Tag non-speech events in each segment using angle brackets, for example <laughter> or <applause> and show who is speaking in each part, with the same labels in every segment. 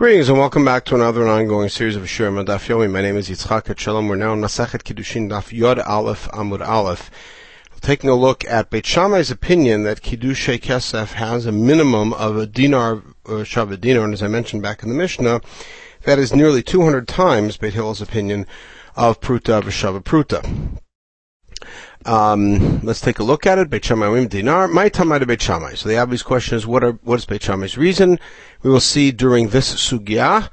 Speaker 1: Greetings and welcome back to another ongoing series of Shirim Daf Yomi. My name is Yitzchak Shalom. We're now in Masachet Kiddushin Daf Yod Aleph Amud Aleph. Taking a look at Beit Shammai's opinion that Kiddushay Kesef has a minimum of a dinar, uh, or Shabbat dinar, and as I mentioned back in the Mishnah, that is nearly 200 times Beit Hillel's opinion of Pruta V'Shabbat Pruta. Um, let's take a look at it. Dinar, my tamai. So the obvious question is, what are what is Beit Shammai's reason? We will see during this sugya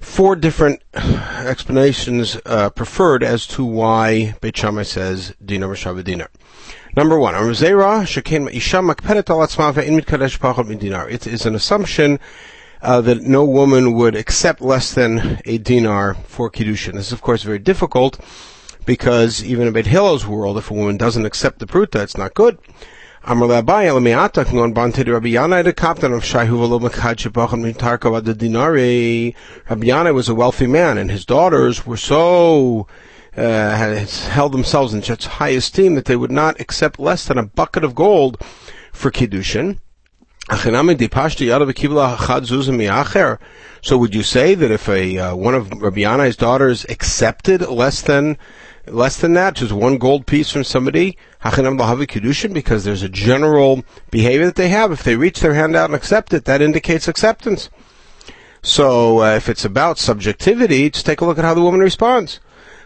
Speaker 1: four different <sighs> explanations uh, preferred as to why Beit Shammai says dinar v'shavah dinar. Number one, it is an assumption uh, that no woman would accept less than a dinar for kiddushin. This is, of course, very difficult because even in Beit Hillel's world, if a woman doesn't accept the pruta, it's not good. Amar Labai Elamiata Ngon Bante Rabbi Yanai the captain of Shaihu Velo Makad Shebachim Mitarka the Dinari. Rabbi Yanai was a wealthy man, and his daughters were so uh, held themselves in such high esteem that they would not accept less than a bucket of gold for kiddushin. So would you say that if a uh, one of Rabbi Yanai's daughters accepted less than less than that, just one gold piece from somebody, because there's a general behavior that they have. If they reach their hand out and accept it, that indicates acceptance. So uh, if it's about subjectivity, just take a look at how the woman responds.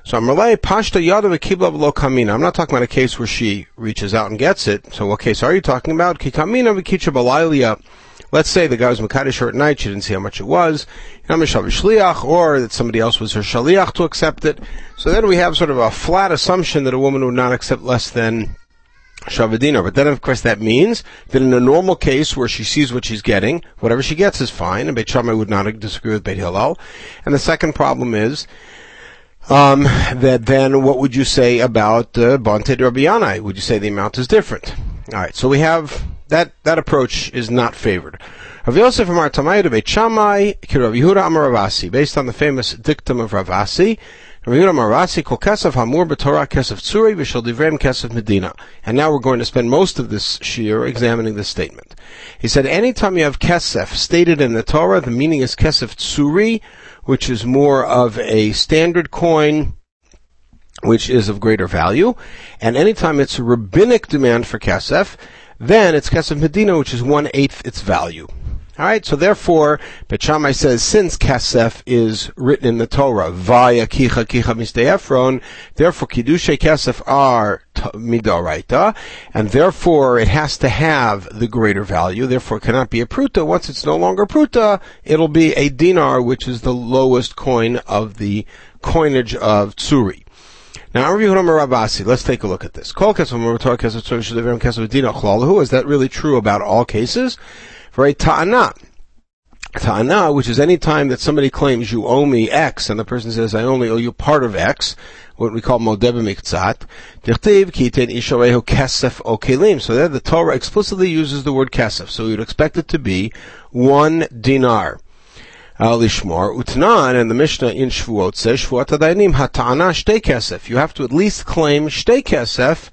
Speaker 1: So I'm relay pashta yadav kibla lo kamina. I'm not talking about a case where she reaches out and gets it. So what case are you talking about? Kikamina v'kicha Let's say the guy was Makadish at night, she didn't see how much it was, or that somebody else was her Shaliach to accept it. So then we have sort of a flat assumption that a woman would not accept less than Shavadina. But then, of course, that means that in a normal case where she sees what she's getting, whatever she gets is fine, and Beit Shammai would not disagree with Beit Hillel. And the second problem is, um, that then what would you say about uh, Bonted Rabbi Would you say the amount is different? Alright, so we have that that approach is not favored. Rav Yosef Amar Tamayid Beit Shammai Rav Yehuda Amar Rav Assi, based on the famous dictum of Rav Assi. Rav Yehuda Amar Rav Assi Kol Kesef Hamur B'Torah Kesef Tzuri V'Shel Divrem Kesef Medina. And now we're going to spend most of this shiur examining this statement. He said, anytime you have Kesef stated in the Torah, the meaning is Kesef Tzuri, which is more of a standard coin which is of greater value, and anytime it's a rabbinic demand for kesef, then it's Kesef Medina, which is one eighth its value. All right, so therefore, Beit Shammai says since Kesef is written in the Torah via Kicha Kicha Mistei therefore Kiddushay Kesef are Midoraita, and therefore it has to have the greater value. Therefore, it cannot be a pruta. Once it's no longer pruta, it'll be a dinar, which is the lowest coin of the coinage of tsuri. Now, let's take a look at this. Is that really true about all cases? For a ta'ana, ta'ana, which is any time that somebody claims you owe me X, and the person says, I only owe you part of X, what we call modeb miktzat, dichtiv kesef. So there the Torah explicitly uses the word kesef, so you'd expect it to be one dinar. Lishmor utnan, and the Mishnah in Shvuot says Shvuot Adainim hatana shtei kesef. You have to at least claim shtei kesef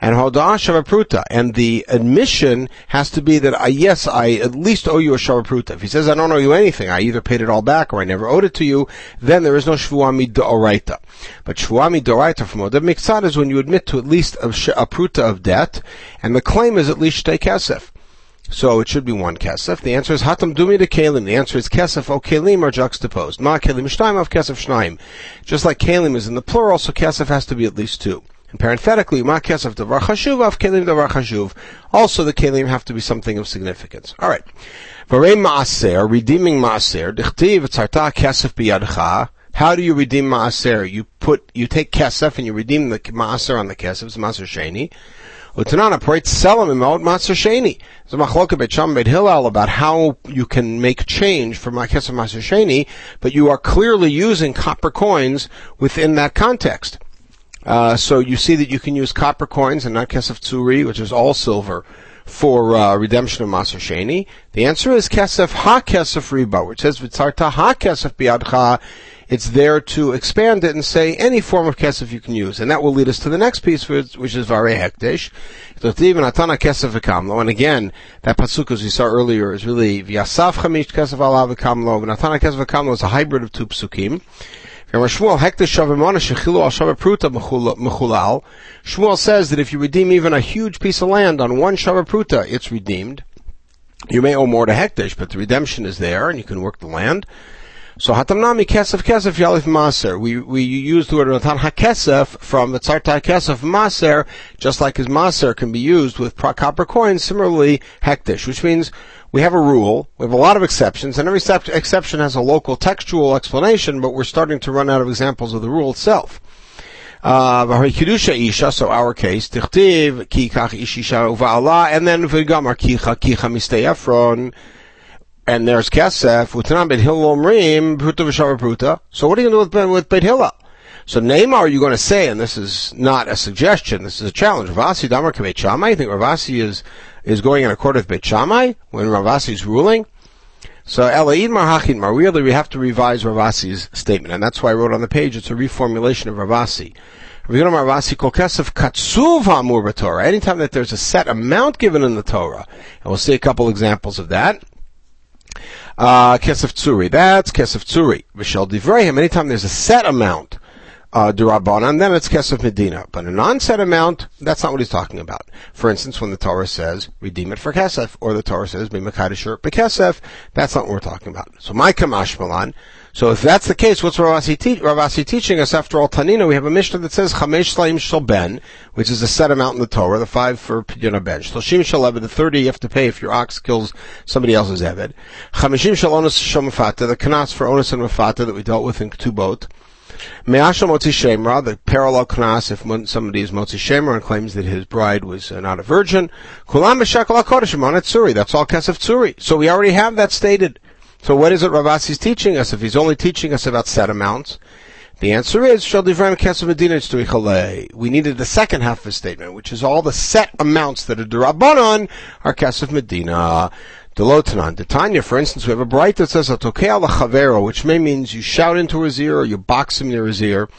Speaker 1: and hodah shavapruta, and the admission has to be that yes, I at least owe you a shavapruta. If he says I don't owe you anything, I either paid it all back or I never owed it to you, then there is no shvuami doraita. But shvuami doraita from Odeb Miksad is when you admit to at least a, a pruta of debt, and the claim is at least shtei kesef. So it should be one kesef. The answer is hatam dumi de kalim. The answer is kesef o kalim are juxtaposed. Ma kalim shnaim of kesef shnaim. Just like kalim is in the plural, so kesef has to be at least two. And parenthetically, ma kesef davar chashuv of kalim davar chashuv. Also, the kalim have to be something of significance. All right. Varei maaser, redeeming maaser. Dichtiv tzarta kesef biyadcha. How do you redeem maaser? You put, you take kesef and you redeem the maaser on the kesef. It's maaser sheni. Utanana selam imot matzah sheni. There's a machloka bet Sham bet Hillel about how you can make change for makesef matzah sheni, but you are clearly using copper coins within that context. Uh, so you see that you can use copper coins and not kesef tsuri, which is all silver, for uh, redemption of maser sheni. The answer is kesef ha kesef riba, which says v'tzarta ha kesef biadcha it's there to expand it and say any form of kesef you can use. And that will lead us to the next piece, which, is Vare Hekdesh. And again, that pasuk as we saw earlier is really V'yasaf chamish kesef alav v'kamlo. V'natana kesef v'kamlo is a hybrid of two psukim. Shmuel says that if you redeem even a huge piece of land on one shavapruta, it's redeemed. You may owe more to hekdesh, but the redemption is there, and you can work the land. So hatamnami kesef kesef yalif maser. We we use the word natan hakesef from the tzarta kesef maser, just like his maser can be used with copper coins. Similarly, hekdesh, which means we have a rule. We have a lot of exceptions, and every exception has a local textual explanation. But we're starting to run out of examples of the rule itself. Uh, isha, so our case, tichtiv, ki kach ishisha uva'ala, and then v'gamar kicha, kicha mistei Efron, and there's kesef, utanam bet hillel omrim, pruta. So what are you going to do with, with bet hillel? So Neymar, are you going to say, and this is not a suggestion, this is a challenge, Rav Assi damar kebet shamai, you think Rav Assi is, is going in accord with bet shamai, when Rav Assi is ruling? So Elaid Marhachin Mar, really we have to revise Rav Assi's statement, and that's why I wrote on the page, it's a reformulation of Rav Assi. Ravasi Kolkesef Katsuv Hamur. Anytime that there's a set amount given in the Torah, and we'll see a couple examples of that. Uh, Kesef Tsuri, that's Kesef Tsuri. Vishal Divrehim, anytime there's a set amount, uh, Durabanan, then it's Kesef Medina. But a non-set amount, that's not what he's talking about. For instance, when the Torah says, redeem it for Kesef, or the Torah says, be Makadashur Bekesef, that's not what we're talking about. So my Kamash so if that's the case, what's Rav Assi, te- Rav Assi teaching us? After all, Tanina, we have a Mishnah that says Chamesh Slaim Shal Ben, which is a set amount in the Torah, the five for Pidyon Ben. Shloshim Shal the thirty you have to pay if your ox kills somebody else's Eved. Chameshim Shal Onus Shal the Kanas for Onus and Mafata that we dealt with in Ketubot. Me'ashal Motzi Shemra, the parallel knas if somebody is Motzi Shemra and claims that his bride was uh, not a virgin. Kulam Meshakal HaKodesh. That's all Kesef Tzuri. So we already have that stated. So what is it Rav Assi is teaching us if he's only teaching us about set amounts? The answer is Shal Divram Kesef We needed the second half of his statement, which is all the set amounts that are Durabanan are Kesef Medina. Delotanan. Detanya, for instance, we have a bright that says Atokea chavero, which may means you shout into his ear or you box him near his ear.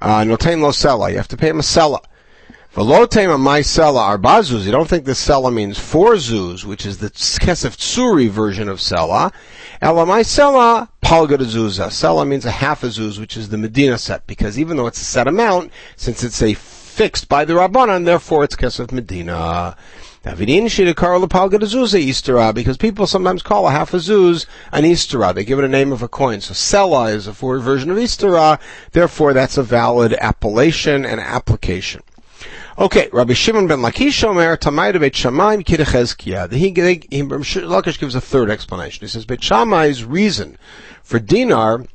Speaker 1: Uh, Notain lo sella. You have to pay him a sella. Velotema my sella arba You don't think the sella means four zuz, which is the kesef tsuri version of sella. Ela my sella palga zuza. Sella means a half a zuz, which is the Medina set, because even though it's a set amount, since it's a fixed by the Rabbanan, therefore it's kesef Medina. Because people sometimes call a half a zuz an Easterah. They give it a name of a coin. So Sela is a forward version of Easterah. Therefore, that's a valid appellation and application. Okay, Rabbi Shimon ben Lakish Omer Beit Shammai Lakish gives a third explanation. He says Beit Shammai's reason for dinar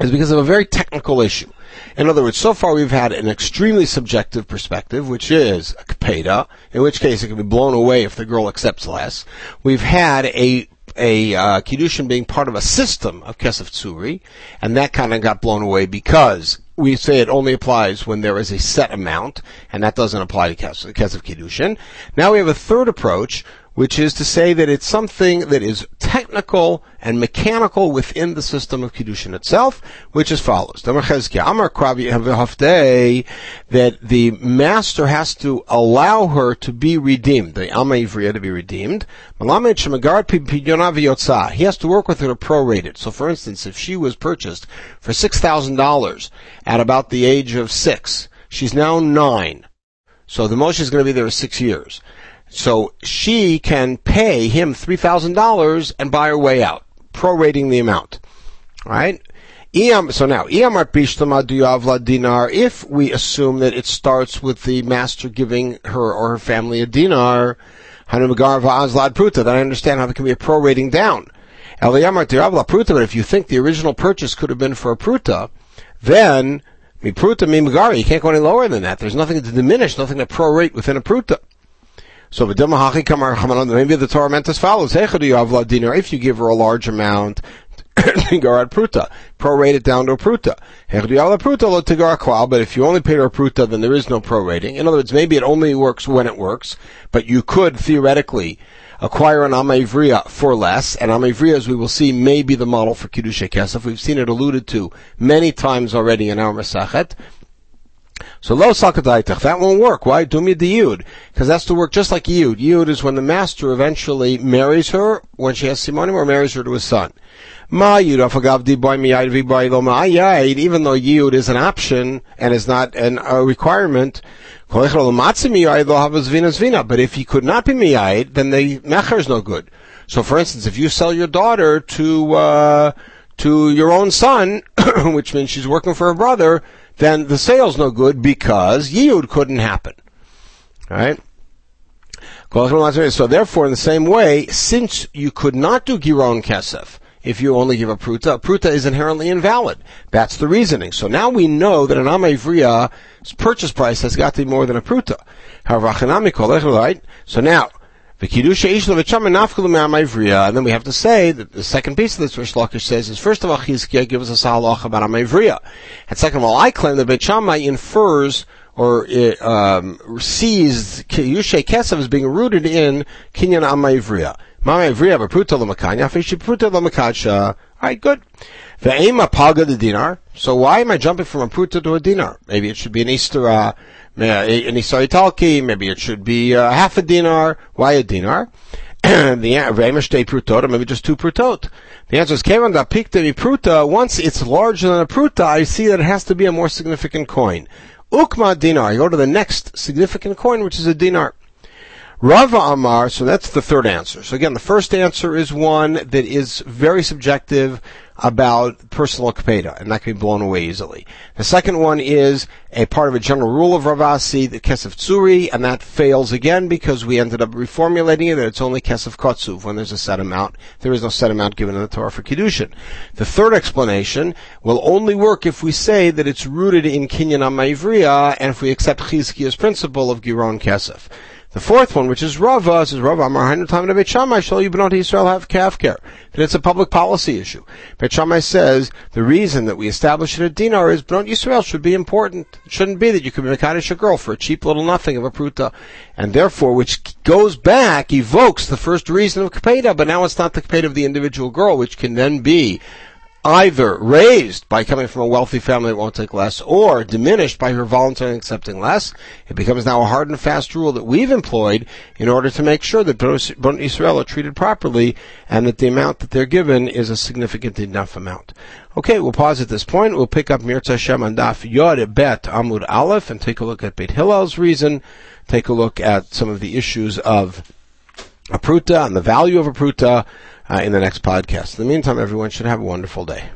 Speaker 1: is because of a very technical issue. In other words, so far we've had an extremely subjective perspective, which is a kapeda, in which case it can be blown away if the girl accepts less. We've had a a uh, kiddushin being part of a system of kesef tzuri, and that kind of got blown away because we say it only applies when there is a set amount, and that doesn't apply to kesef, kiddushin. Now we have a third approach, which is to say that it's something that is technical and mechanical within the system of Kiddushin itself, which is follows. That the master has to allow her to be redeemed, the Alma Ivriya to be redeemed. He has to work with her to prorate it. So for instance, if she was purchased for $6,000 at about the age of six, she's now nine. So the Moshe is going to be there six years. So she can pay him $3,000 and buy her way out, prorating the amount. Right? So now, if we assume that it starts with the master giving her or her family a dinar, then I understand how there can be a prorating down. But if you think the original purchase could have been for a pruta, then mi pruta mi you can't go any lower than that. There's nothing to diminish, nothing to prorate within a pruta. So maybe the Torah meant as follows: If you give her a large amount, <coughs> garat pruta, prorate it down to a pruta. pruta But if you only pay her a pruta, then there is no prorating. In other words, maybe it only works when it works, but you could theoretically acquire an Amavriya for less, and Amavriya, as we will see, may be the model for Kiddush Kesef. We've seen it alluded to many times already in our Masachet. So lo sakadaitach, that won't work. Why? Dumi the yud. Because that's to work just like yud. Yud is when the master eventually marries her, when she has simonim, or marries her to his son. Ma yud afagav di boy miyayid vi boy lo ma'ayid, even though yud is an option and is not an, a requirement, but if he could not be miyayid, then the mecher is no good. So for instance, if you sell your daughter to, uh, to your own son, <coughs> which means she's working for her brother, then the sale's no good because yield couldn't happen. Right? So therefore, in the same way, since you could not do Giron Kesef, if you only give a pruta, a pruta is inherently invalid. That's the reasoning. So now we know that an amavriya's purchase price has got to be more than a pruta. However, right? So now, and then we have to say that the second piece of this, Rish Lakish says, is first of all, Chizkiah gives us a halach about Amavriya. And second of all, I claim that Beit infers or um, sees Yushay Kesav as being rooted in Kinyan Amavriya. Mamavriya b'pruta l'makanya, fishi pruta l'makadsha. Alright, good. Ve'ema paga the dinar. So why am I jumping from a pruta to a dinar? Maybe it should be an Easter, uh, an Easter Italki, maybe it should be uh, half a dinar. Why a dinar? <clears throat> the Ve'ema prutot, or maybe just two prutot. The answer is Kevan da pikta pruta. Once it's larger than a pruta, I see that it has to be a more significant coin. Ukma dinar. I go to the next significant coin, which is a dinar. Rava Amar, so that's the third answer. So again, the first answer is one that is very subjective about personal kapeda, and that can be blown away easily. The second one is a part of a general rule of Rav Assi, the Kesef Tsuri, and that fails again because we ended up reformulating it that it's only Kesef Kotsuv when there's a set amount. There is no set amount given in the Torah for Kiddushin. The third explanation will only work if we say that it's rooted in Kinyan Amaivriya, and if we accept Chizkiya's principle of Giron Kesef. The fourth one, which is Rava, says Rava Amar Hainu Tam Beit Shammai Shal Yibnot Yisrael have calf care. That it's a public policy issue. Beit Shammai says the reason that we establish it at dinar is Bnot Yisrael should be important. It shouldn't be that you can Mekadosh a girl for a cheap little nothing of a pruta. And therefore, which goes back, evokes the first reason of Kapeda, but now it's not the Kapeda of the individual girl, which can then be either raised by coming from a wealthy family that won't take less, or diminished by her voluntarily accepting less, it becomes now a hard and fast rule that we've employed in order to make sure that Bnei Israel are treated properly and that the amount that they're given is a significant enough amount. Okay, we'll pause at this point. We'll pick up Mirza Hashem and Daf Yod Bet Amud Aleph and take a look at Beit Hillel's reason, take a look at some of the issues of a pruta and the value of a pruta, Uh, in the next podcast. In the meantime, everyone should have a wonderful day.